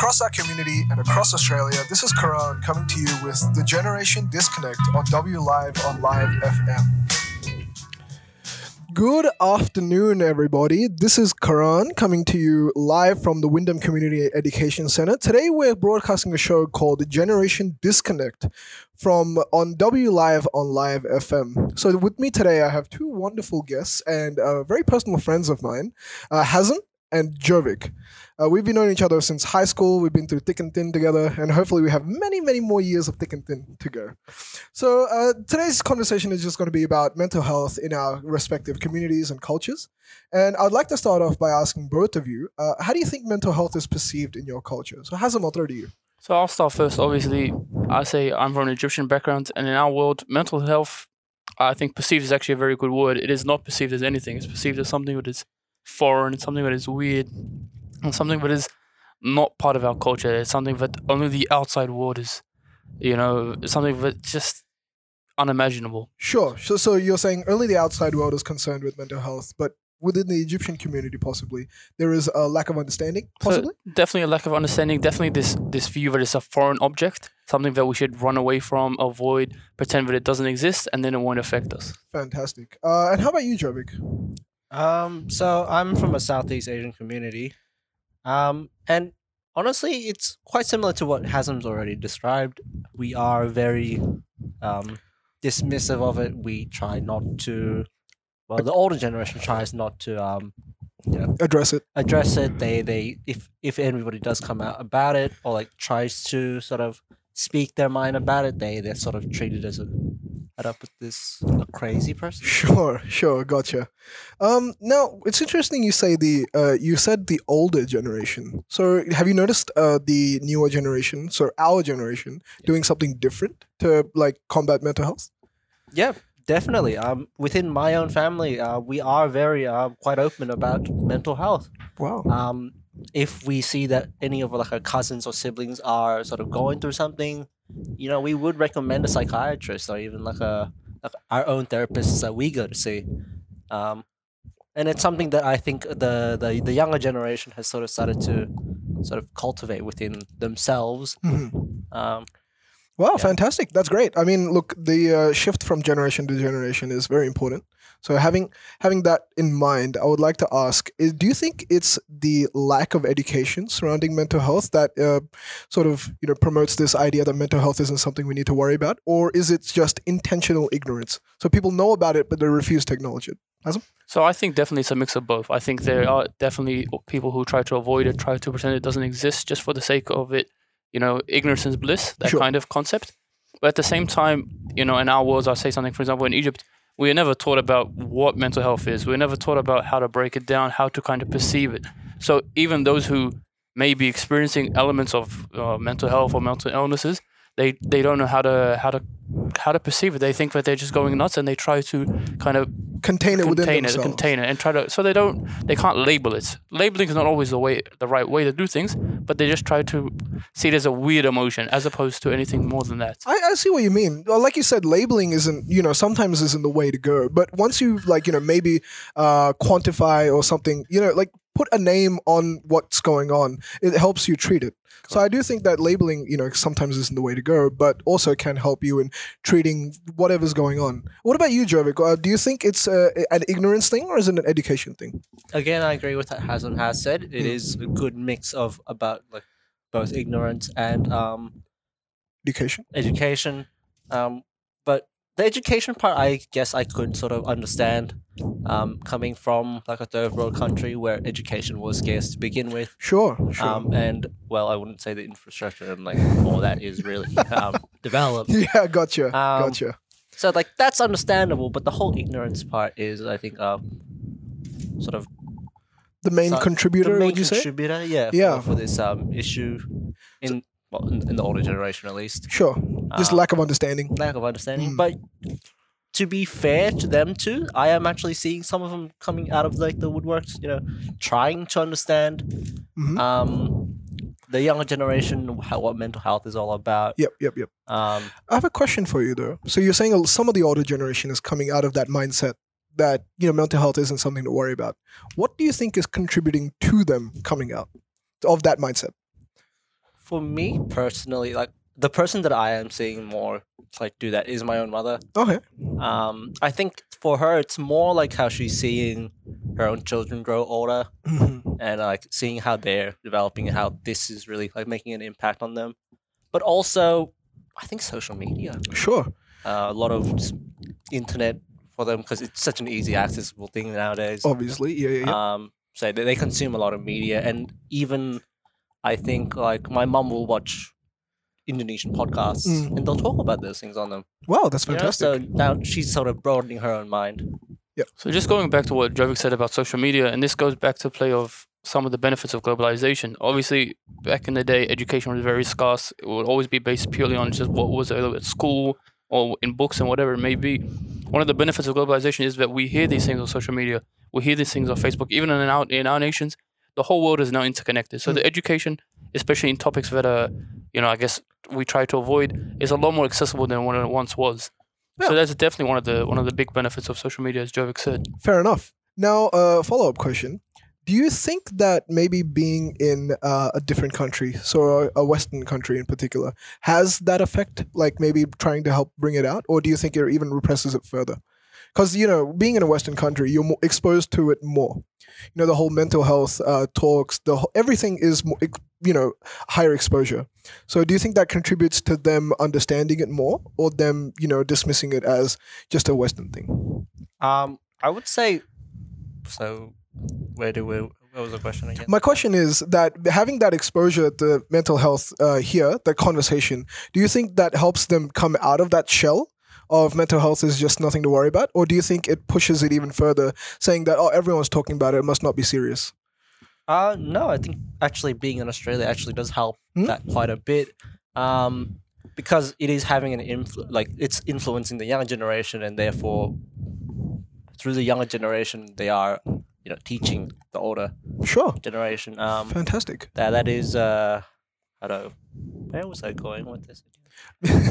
Across our community and across Australia, this is Karan coming to you with the Generation Disconnect on W Live on Live FM. Good afternoon, everybody. This is Karan coming to you live from the Wyndham Community Education Center. Today, we're broadcasting a show called The Generation Disconnect from on W Live on Live FM. So, with me today, I have two wonderful guests and uh, very personal friends of mine, uh, and Jovic. Uh, we've been knowing each other since high school. We've been through thick and thin together, and hopefully, we have many, many more years of thick and thin to go. So, uh, today's conversation is just going to be about mental health in our respective communities and cultures. And I'd like to start off by asking both of you uh, how do you think mental health is perceived in your culture? So, Hazem, I'll throw to you. So I'll start first. Obviously, I say I'm from an Egyptian background, and in our world, mental health, I think perceived is actually a very good word. It is not perceived as anything. It's perceived as something that is foreign, something that is weird, and something that is not part of our culture. It's something that only the outside world is, you know, something that just unimaginable. Sure. So, so you're saying only the outside world is concerned with mental health, but within the Egyptian community, possibly there is a lack of understanding. Possibly, so definitely a lack of understanding. Definitely this this view that it's a foreign object, something that we should run away from, avoid, pretend that it doesn't exist, and then it won't affect us. fantastic. Uh, and how about you, Jovic? Um, so I'm from a Southeast Asian community, um, and honestly, it's quite similar to what Hazem's already described. We are very um, dismissive of it. We try not to. Well, the older generation tries not to, um, you know, Address it. address it. They they if if anybody does come out about it or like tries to sort of speak their mind about it, they they're sort of treated as a Up with this a crazy person. Sure, sure, gotcha. Um, now it's interesting you say the uh, you said the older generation. So have you noticed uh, the newer generation, so our generation, doing something different to like combat mental health? Yeah, definitely. Um, within my own family, uh, we are very uh, quite open about mental health. Wow. Um, if we see that any of like our cousins or siblings are sort of going through something, you know, we would recommend a psychiatrist or even like a like our own therapists that we go to see. Um, and it's something that I think the, the the younger generation has sort of started to sort of cultivate within themselves. Mhm. Um, Wow, Yeah. fantastic. That's great. I mean, look, the uh, shift from generation to generation is very important. So having having that in mind, I would like to ask: is, Do you think it's the lack of education surrounding mental health that uh, sort of you know promotes this idea that mental health isn't something we need to worry about, or is it just intentional ignorance? So people know about it, but they refuse to acknowledge it. So I think definitely it's a mix of both. I think there are definitely people who try to avoid it, try to pretend it doesn't exist just for the sake of it. You know, ignorance is bliss, that Sure. kind of concept. But at the same time, you know, in our worlds, I'll say something, for example, in Egypt, we are never taught about what mental health is. We're never taught about how to break it down, how to kind of perceive it. So even those who may be experiencing elements of uh, mental health or mental illnesses, they, they don't know how to how to how to perceive it. They think that they're just going nuts, and they try to kind of Contain it within it, themselves. contain it, and try to. So they don't, they can't label it. Labeling is not always the way, the right way to do things, but they just try to see it as a weird emotion, as opposed to anything more than that. I, I see what you mean. Well, like you said, labeling isn't, you know, sometimes isn't the way to go. But once you like, you know, maybe uh, quantify or something, you know, like put a name on what's going on, it helps you treat it. So I do think that labeling, you know, sometimes isn't the way to go, but also can help you in treating whatever's going on. What about you, Jovic? Uh, do you think it's uh, an ignorance thing or is it an education thing? again, I agree with what Hazem has said. It Mm. is a good mix of about like both ignorance and um, Education. education. Um, but the education part, I guess I could sort of understand um, coming from like a third world country where education was scarce to begin with. Sure, sure. Um, and well, I wouldn't say the infrastructure and like all that is really um, developed. yeah, gotcha, um, gotcha. So like that's understandable, but the whole ignorance part is, I think, um, sort of The main so- contributor, the main would you say? contributor, yeah, for, Yeah. for this um issue in well, in, in the older generation at least, Sure. Just Uh, lack of understanding. lack of understanding. Mm. But to be fair to them too, I am actually seeing some of them coming out of like the woodworks, you know, trying to understand Mhm. um the younger generation how, what mental health is all about. Yep, yep, yep. Um, I have a question for you though. So you're saying some of the older generation is coming out of that mindset that you know mental health isn't something to worry about. What do you think is contributing to them coming out of that mindset? For me personally, like the person that I am seeing more like do that is my own mother. Okay. Um, I think for her, it's more like how she's seeing her own children grow older Mhm. and like seeing how they're developing and how this is really like making an impact on them. But also, I think social media, Sure. uh, a lot of internet for them because it's such an easy accessible thing nowadays. Obviously. Yeah. Yeah. yeah. Um, so they, they consume a lot of media, and even I think like my mom will watch Indonesian podcasts, Mm. and they'll talk about those things on them. wow, that's you know? fantastic. So now she's sort of broadening her own mind. Yeah. So just going back to what Jovic said about social media, and this goes back to play of some of the benefits of globalization. Obviously, back in the day, education was very scarce. It would always be based purely on just what was available at school or in books and whatever it may be. One of the benefits of globalization is that we hear these things on social media. We hear these things on Facebook. Even in our in our nations, the whole world is now interconnected. So Mm. the education, especially in topics that are, you know, I guess we try to avoid, is a lot more accessible than what it once was. Yeah. So that's definitely one of the one of the big benefits of social media, as Jovic said. Fair enough. Now, uh, follow up question. Do you think that maybe being in uh, a different country, so a, a Western country in particular, has that effect? Like maybe trying to help bring it out? Or do you think it even represses it further? Because, you know, being in a Western country, you're more exposed to it more. You know, the whole mental health uh, talks, the whole, everything is, more, you know, higher exposure. So do you think that contributes to them understanding it more or them, you know, dismissing it as just a Western thing? Um, I would say. So, where do we? What was the question again? My question is that having that exposure to mental health uh, here, that conversation, do you think that helps them come out of that shell of mental health is just nothing to worry about? Or do you think it pushes it even further, saying that, oh, everyone's talking about it, it must not be serious? Uh, no, I think actually being in Australia actually does help Hmm? that quite a bit. Um, because it is having an influ- like it's influencing the younger generation, and therefore, through the younger generation, they are you know teaching the older Sure. generation. Um, Fantastic. that that is uh, I don't know. Where was I going with this?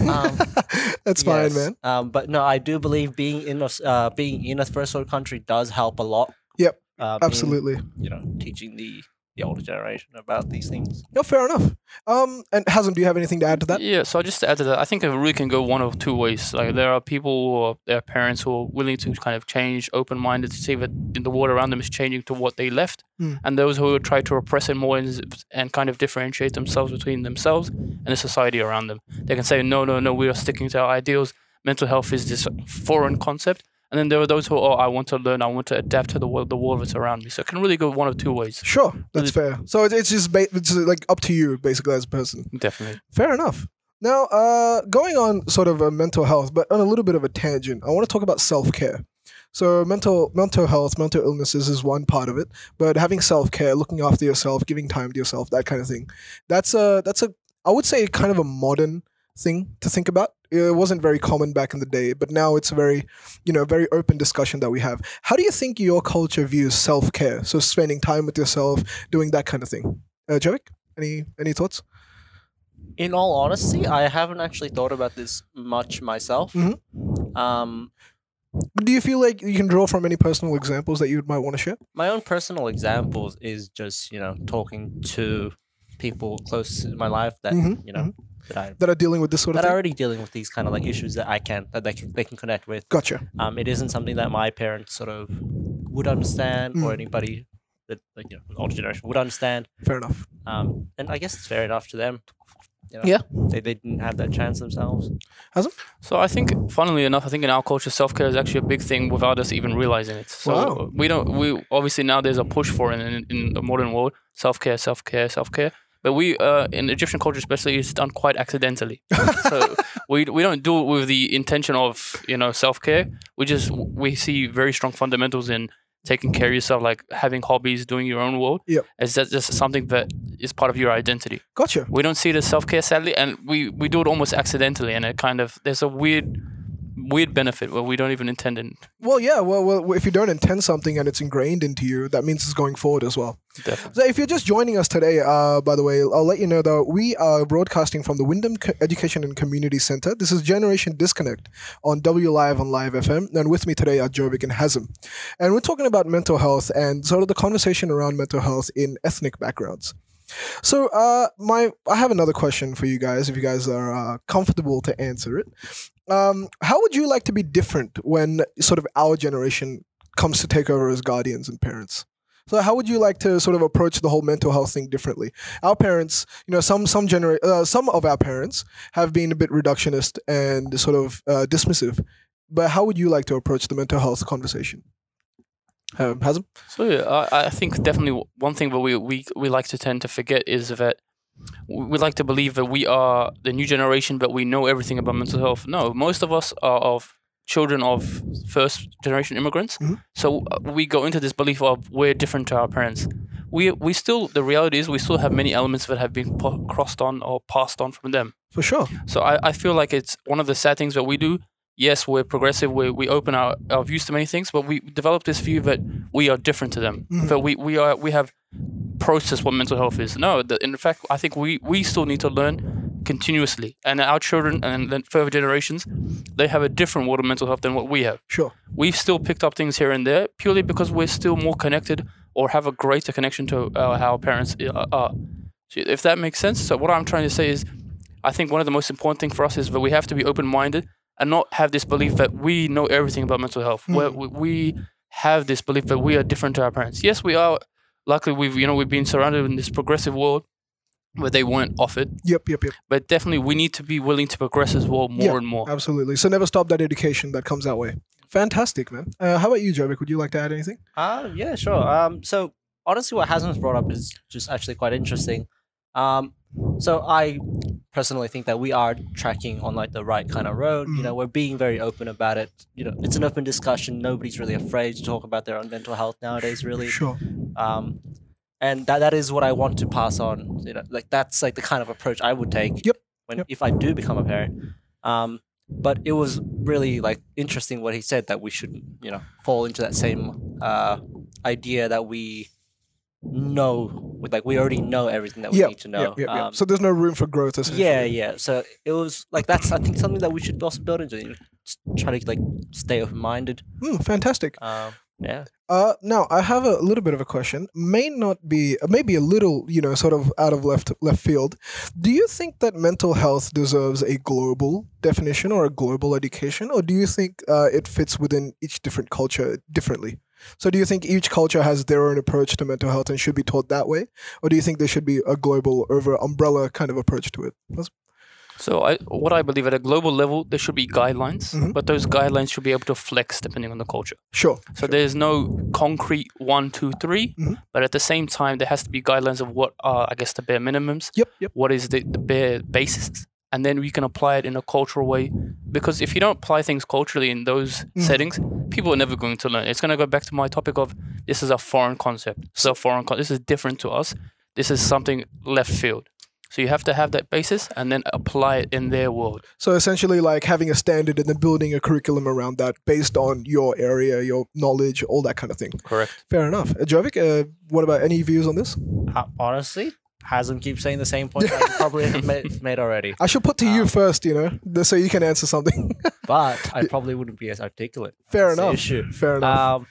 Um, That's fine, man. Um, but no, I do believe being in a uh, being in a first world country does help a lot. Yep, Um, in, Absolutely. you know, teaching the the older generation about these things. No, fair enough. Um, and Hazem, do you have anything to add to that? Yeah, so I just to add to that, I think it really can go one of two ways. Like there are people or their parents who are willing to kind of change, open minded to see that the world around them is changing to what they left, Mm. and those who try to repress it more and, and kind of differentiate themselves between themselves and the society around them. They can say, no, no, no, we are sticking to our ideals. Mental health is this foreign concept. And then there are those who, oh, I want to learn, I want to adapt to the world, the world that's around me. So it can really go one of two ways. Sure, that's fair. So it- it's just ba- it's like up to you, basically, as a person. Definitely. Fair enough. Now, uh, going on sort of a mental health, but on a little bit of a tangent, I want to talk about self care. So, mental mental health, mental illnesses is one part of it, but having self care, looking after yourself, giving time to yourself, that kind of thing, that's a that's a I would say kind of a modern thing to think about. It wasn't very common back in the day, but now it's a very, you know, very open discussion that we have. How do you think your culture views self care? So, spending time with yourself, doing that kind of thing. Uh, Jovic, any any thoughts? In all honesty, I haven't actually thought about this much myself. Mhm. Um, Do you feel like you can draw from any personal examples that you might want to share? my own personal examples is just you know talking to people close to my life that Mhm, you know that I That are dealing with this sort of that are already dealing with these kind of like issues that I can that they can, they can connect with. Gotcha. Um, it isn't something that my parents sort of would understand or Mm. anybody that like you know older generation would understand. Fair enough. Um, and I guess it's fair enough to them. You know, Yeah. they, they didn't have that chance themselves. Hazem? So I think, funnily enough, I think in our culture, self care is actually a big thing without us even realizing it. So Wow. we don't. We obviously now there's a push for it in, in the modern world, self care, self care, self care. But we, uh, in Egyptian culture especially, it's done quite accidentally. so we we don't do it with the intention of you know self care. We just we see very strong fundamentals in taking care of yourself, like having hobbies, doing your own world. Yep. As that just something that is part of your identity Gotcha. we don't see it as self care sadly, and we we do it almost accidentally, and it kind of there's a weird weird benefit where we don't even intend it. Well, yeah. Well, well, if you don't intend something and it's ingrained into you, that means it's going forward as well. Definitely. So, if you're just joining us today, uh, by the way, I'll let you know that we are broadcasting from the Wyndham Co- Education and Community Center. This is Generation Disconnect on W Live on Live FM, and with me today are Jovic and Hazem, and we're talking about mental health and sort of the conversation around mental health in ethnic backgrounds. So, uh, my I have another question for you guys. If you guys are uh, comfortable to answer it, um, how would you like to be different when sort of our generation comes to take over as guardians and parents? So, how would you like to sort of approach the whole mental health thing differently? Our parents, you know, some some genera- uh, some of our parents have been a bit reductionist and sort of uh, dismissive. But how would you like to approach the mental health conversation? Um, Hazem? So yeah, I, I think definitely one thing that we, we we like to tend to forget is that we like to believe that we are the new generation, but we know everything about mental health. No, most of us are of children of first generation immigrants. Mhm. So uh, we go into this belief of we're different to our parents. We we still the reality is we still have many elements that have been po- crossed on or passed on from them. For sure. So I, I feel like it's one of the sad things that we do. Yes, we're progressive. We, we open our, our views to many things, but we develop this view that we are different to them. Mhm. That we, we are we have processed what mental health is. No, the, in fact, I think we, we still need to learn continuously. And our children and then further generations, they have a different world of mental health than what we have. Sure. We've still picked up things here and there purely because we're still more connected or have a greater connection to uh, how our parents uh, are. So if that makes sense. So what I'm trying to say is, I think one of the most important things for us is that we have to be open-minded and not have this belief that we know everything about mental health. Where we, we have this belief that we are different to our parents. Yes, we are. Luckily, we've you know we've been surrounded in this progressive world where they weren't offered, Yep, yep, yep. but definitely we need to be willing to progress as well more Yeah, and more. Absolutely. So never stop that education that comes that way. Fantastic, man. Uh, how about you, Jovic? Would you like to add anything? Uh, yeah, sure. Um, so honestly, what Hazem's brought up is just actually quite interesting. Um, so I personally think that we are tracking on like the right kind of road. You know, we're being very open about it. You know, it's an open discussion. Nobody's really afraid to talk about their own mental health nowadays. Really, Sure. um, and that that is what I want to pass on. You know, like that's like the kind of approach I would take. Yep, When yep. if I do become a parent. Um, but it was really like interesting what he said that we should you know fall into that same uh, idea that we know like we already know everything that we Yeah, need to know. Yep, yep, yep. Um, so there's no room for growth, essentially. yeah, yeah. So it was like that's I think something that we should also build into. You know, try to like stay open minded. Hmm, fantastic. Um, yeah. Uh, now I have a little bit of a question. May not be, maybe a little, you know, sort of out of left left field. Do you think that mental health deserves a global definition or a global education, or do you think uh, it fits within each different culture differently? So, do you think each culture has their own approach to mental health and should be taught that way, or do you think there should be a global, over umbrella kind of approach to it? That's- So I, what I believe at a global level, there should be guidelines, Mhm. but those guidelines should be able to flex depending on the culture. Sure. So there's no concrete one, two, three, Mhm. but at the same time, there has to be guidelines of what are, I guess, the bare minimums. Yep. Yep. What is the, the bare basis, and then we can apply it in a cultural way. Because if you don't apply things culturally in those Mhm. settings, people are never going to learn. It's going to go back to my topic of this is a foreign concept. This is a foreign. Con- this is different to us. This is something left field. So you have to have that basis and then apply it in their world. So essentially, like having a standard and then building a curriculum around that based on your area, your knowledge, all that kind of thing. Correct. Fair enough. Uh, Jovic, uh, what about any views on this? Uh, honestly, Hazem keeps saying the same point that I probably have made, made already. I should put to you Um, first, you know, so you can answer something. But I probably wouldn't be as articulate. Fair That's enough. issue. Fair enough. Um,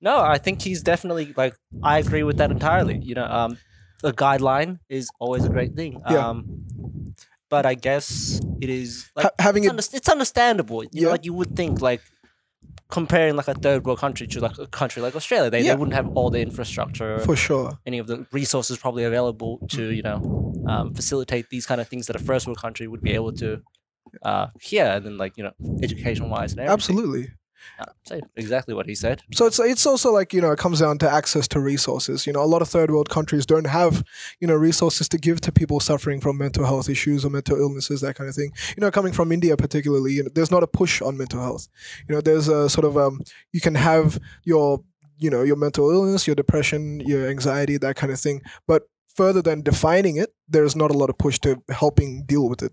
no, I think he's definitely like I agree with that entirely. You know, um, a guideline is always a great thing. Yeah. Um, but I guess it is like Ha- having it's, it, under- it's understandable. You know, Yeah. like you would think like comparing like a third world country to like a country like Australia, they, Yeah. they wouldn't have all the infrastructure, for sure. any of the resources probably available to you know um, facilitate these kind of things that a first world country would be able to uh, hear and then like you know education wise and everything. Absolutely. Say exactly what he said. So it's it's also like you know it comes down to access to resources. You know, a lot of third world countries don't have you know resources to give to people suffering from mental health issues or mental illnesses, that kind of thing. You know, coming from India particularly, you know, there's not a push on mental health. You know, there's a sort of um you can have your you know your mental illness, your depression, your anxiety, that kind of thing, but further than defining it, there's not a lot of push to helping deal with it.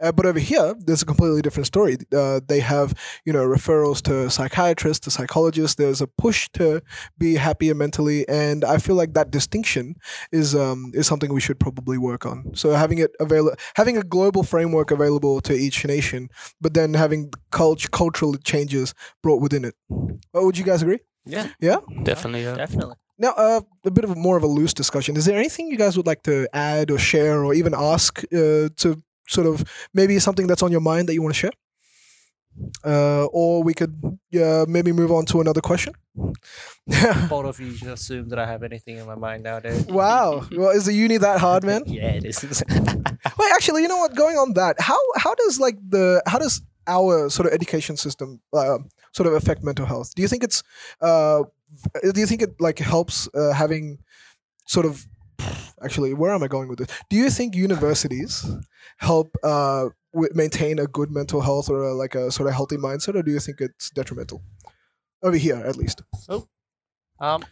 Uh, but over here, there's a completely different story. Uh, they have you know referrals to psychiatrists to psychologists there's a push to be happier mentally and i feel like that distinction is um is something we should probably work on so having it available having a global framework available to each nation but then having cult- cultural changes brought within it oh, would you guys agree Yeah, yeah Definitely. Yeah. definitely. Now, uh, a bit of a, more of a loose discussion. Is there anything you guys would like to add or share or even ask uh, to sort of maybe something that's on your mind that you want to share? Uh, or we could uh, maybe move on to another question. Both of you just assume that I have anything in my mind nowadays. wow. Well, is the uni that hard, man? yeah, it is. Wait, actually, you know what? Going on that, how how does like the how does our sort of education system uh, sort of affect mental health? Do you think it's uh, do you think it like helps uh, having sort of actually where am I going with this? Do you think universities help uh, w- maintain a good mental health or a, like a sort of healthy mindset, or do you think it's detrimental? Over here, at least. Um,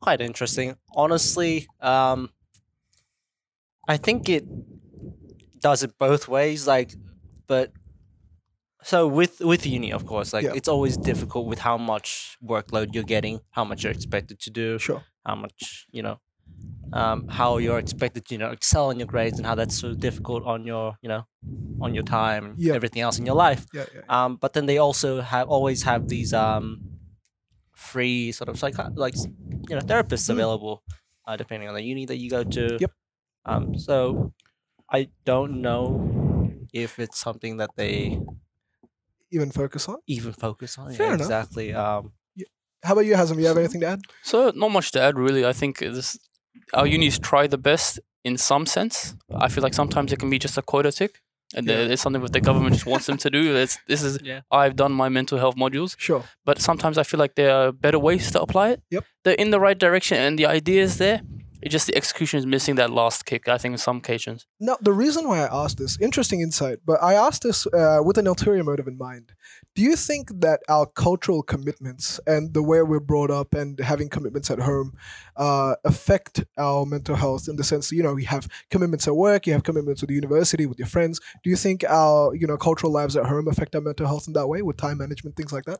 quite interesting. Honestly, um, I think it does it both ways. Like, but so with with uni, of course, like Yeah. it's always difficult with how much workload you're getting, how much you're expected to do, Sure. how much you know, um, how you're expected to you know excel in your grades, and how that's so difficult on your you know, on your time, Yeah. everything else in your life. Yeah. yeah. Um, but then they also have always have these um, free sort of psych like you know therapists Mm. available, uh, depending on the uni that you go to. Yep. Um, so I don't know if it's something that they Even focus on. even focus on. Fair yeah, enough. exactly. Um, How about you, Hazem? You have anything to add? So not much to add really. I think this our unis try the best in some sense. I feel like sometimes it can be just a quota tick, and Yeah. it's something that the government just wants them to do. It's, this is yeah. I've done my mental health modules, Sure. but sometimes I feel like there are better ways to apply it. Yep. They're in the right direction, and the idea is there. It just the execution is missing that last kick. I think in some occasions. Now, the reason why I asked this, interesting insight, but I asked this uh, with an ulterior motive in mind. Do you think that our cultural commitments and the way we're brought up and having commitments at home uh, affect our mental health in the sense, you know, we have commitments at work, you have commitments with the university, with your friends. Do you think our, you know, cultural lives at home affect our mental health in that way with time management, things like that?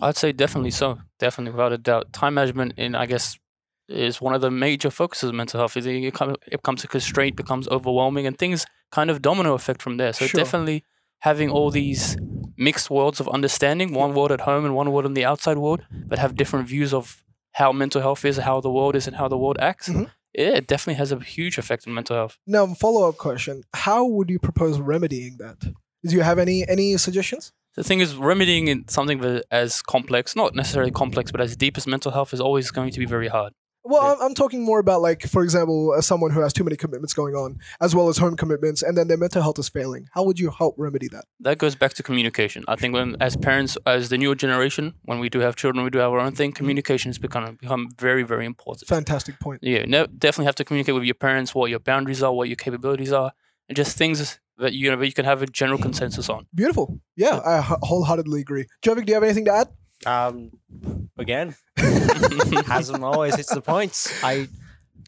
I'd say definitely so. Definitely, without a doubt. Time management, in I guess, is one of the major focuses of mental health. Is it, it becomes a constraint, becomes overwhelming, and things kind of domino effect from there. So Sure. definitely having all these mixed worlds of understanding, one world at home and one world in the outside world, but have different views of how mental health is, how the world is, and how the world acts. Mhm. Yeah, it definitely has a huge effect on mental health. Now, follow up question: How would you propose remedying that? Do you have any any suggestions? The thing is, remedying something as complex, not necessarily complex, but as deep as mental health is always going to be very hard. Well. I'm, I'm talking more about like, for example, uh, someone who has too many commitments going on, as well as home commitments, and then their mental health is failing. How would you help remedy that? that goes back to communication. I think when as parents, as the newer generation, when we do have children, we do have our own thing. Communication has become become very very important. Fantastic point. Yeah, no, definitely have to communicate with your parents what your boundaries are, what your capabilities are, and just things that you know that you can have a general consensus on. Beautiful. Yeah, I wholeheartedly agree. Jovic, do you have anything to add? Um, again, Hazem always hits the points. I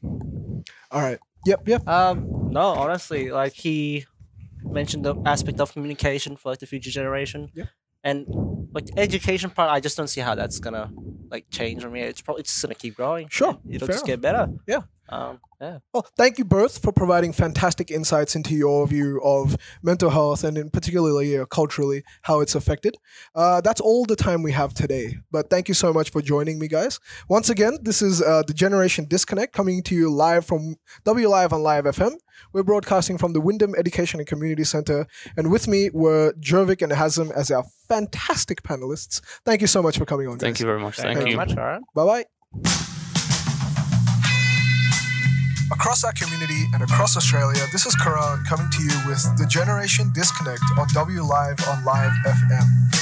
All right. Yep. Yep. Um, no, honestly, like he mentioned the aspect of communication for like the future generation. Yeah. And like the education part, I just don't see how that's gonna like change from here. It's probably it's just gonna keep growing. Sure, It'll fair just get better. Yeah. Um, yeah. Well, thank you both for providing fantastic insights into your view of mental health and, in particularly uh, culturally, how it's affected. Uh, that's all the time we have today. But thank you so much for joining me, guys. Once again, this is uh, the Generation Disconnect coming to you live from W Live on Live FM. We're broadcasting from the Wyndham Education and Community Center, and with me were Jovic and Hazem as our fantastic panelists. Thank you so much for coming on, guys. Thank you very much. Thank, Thank, you you. very much. All right. Bye bye. Across our community and across Australia, this is Karan coming to you with The Generation Disconnect on W Live on Live FM.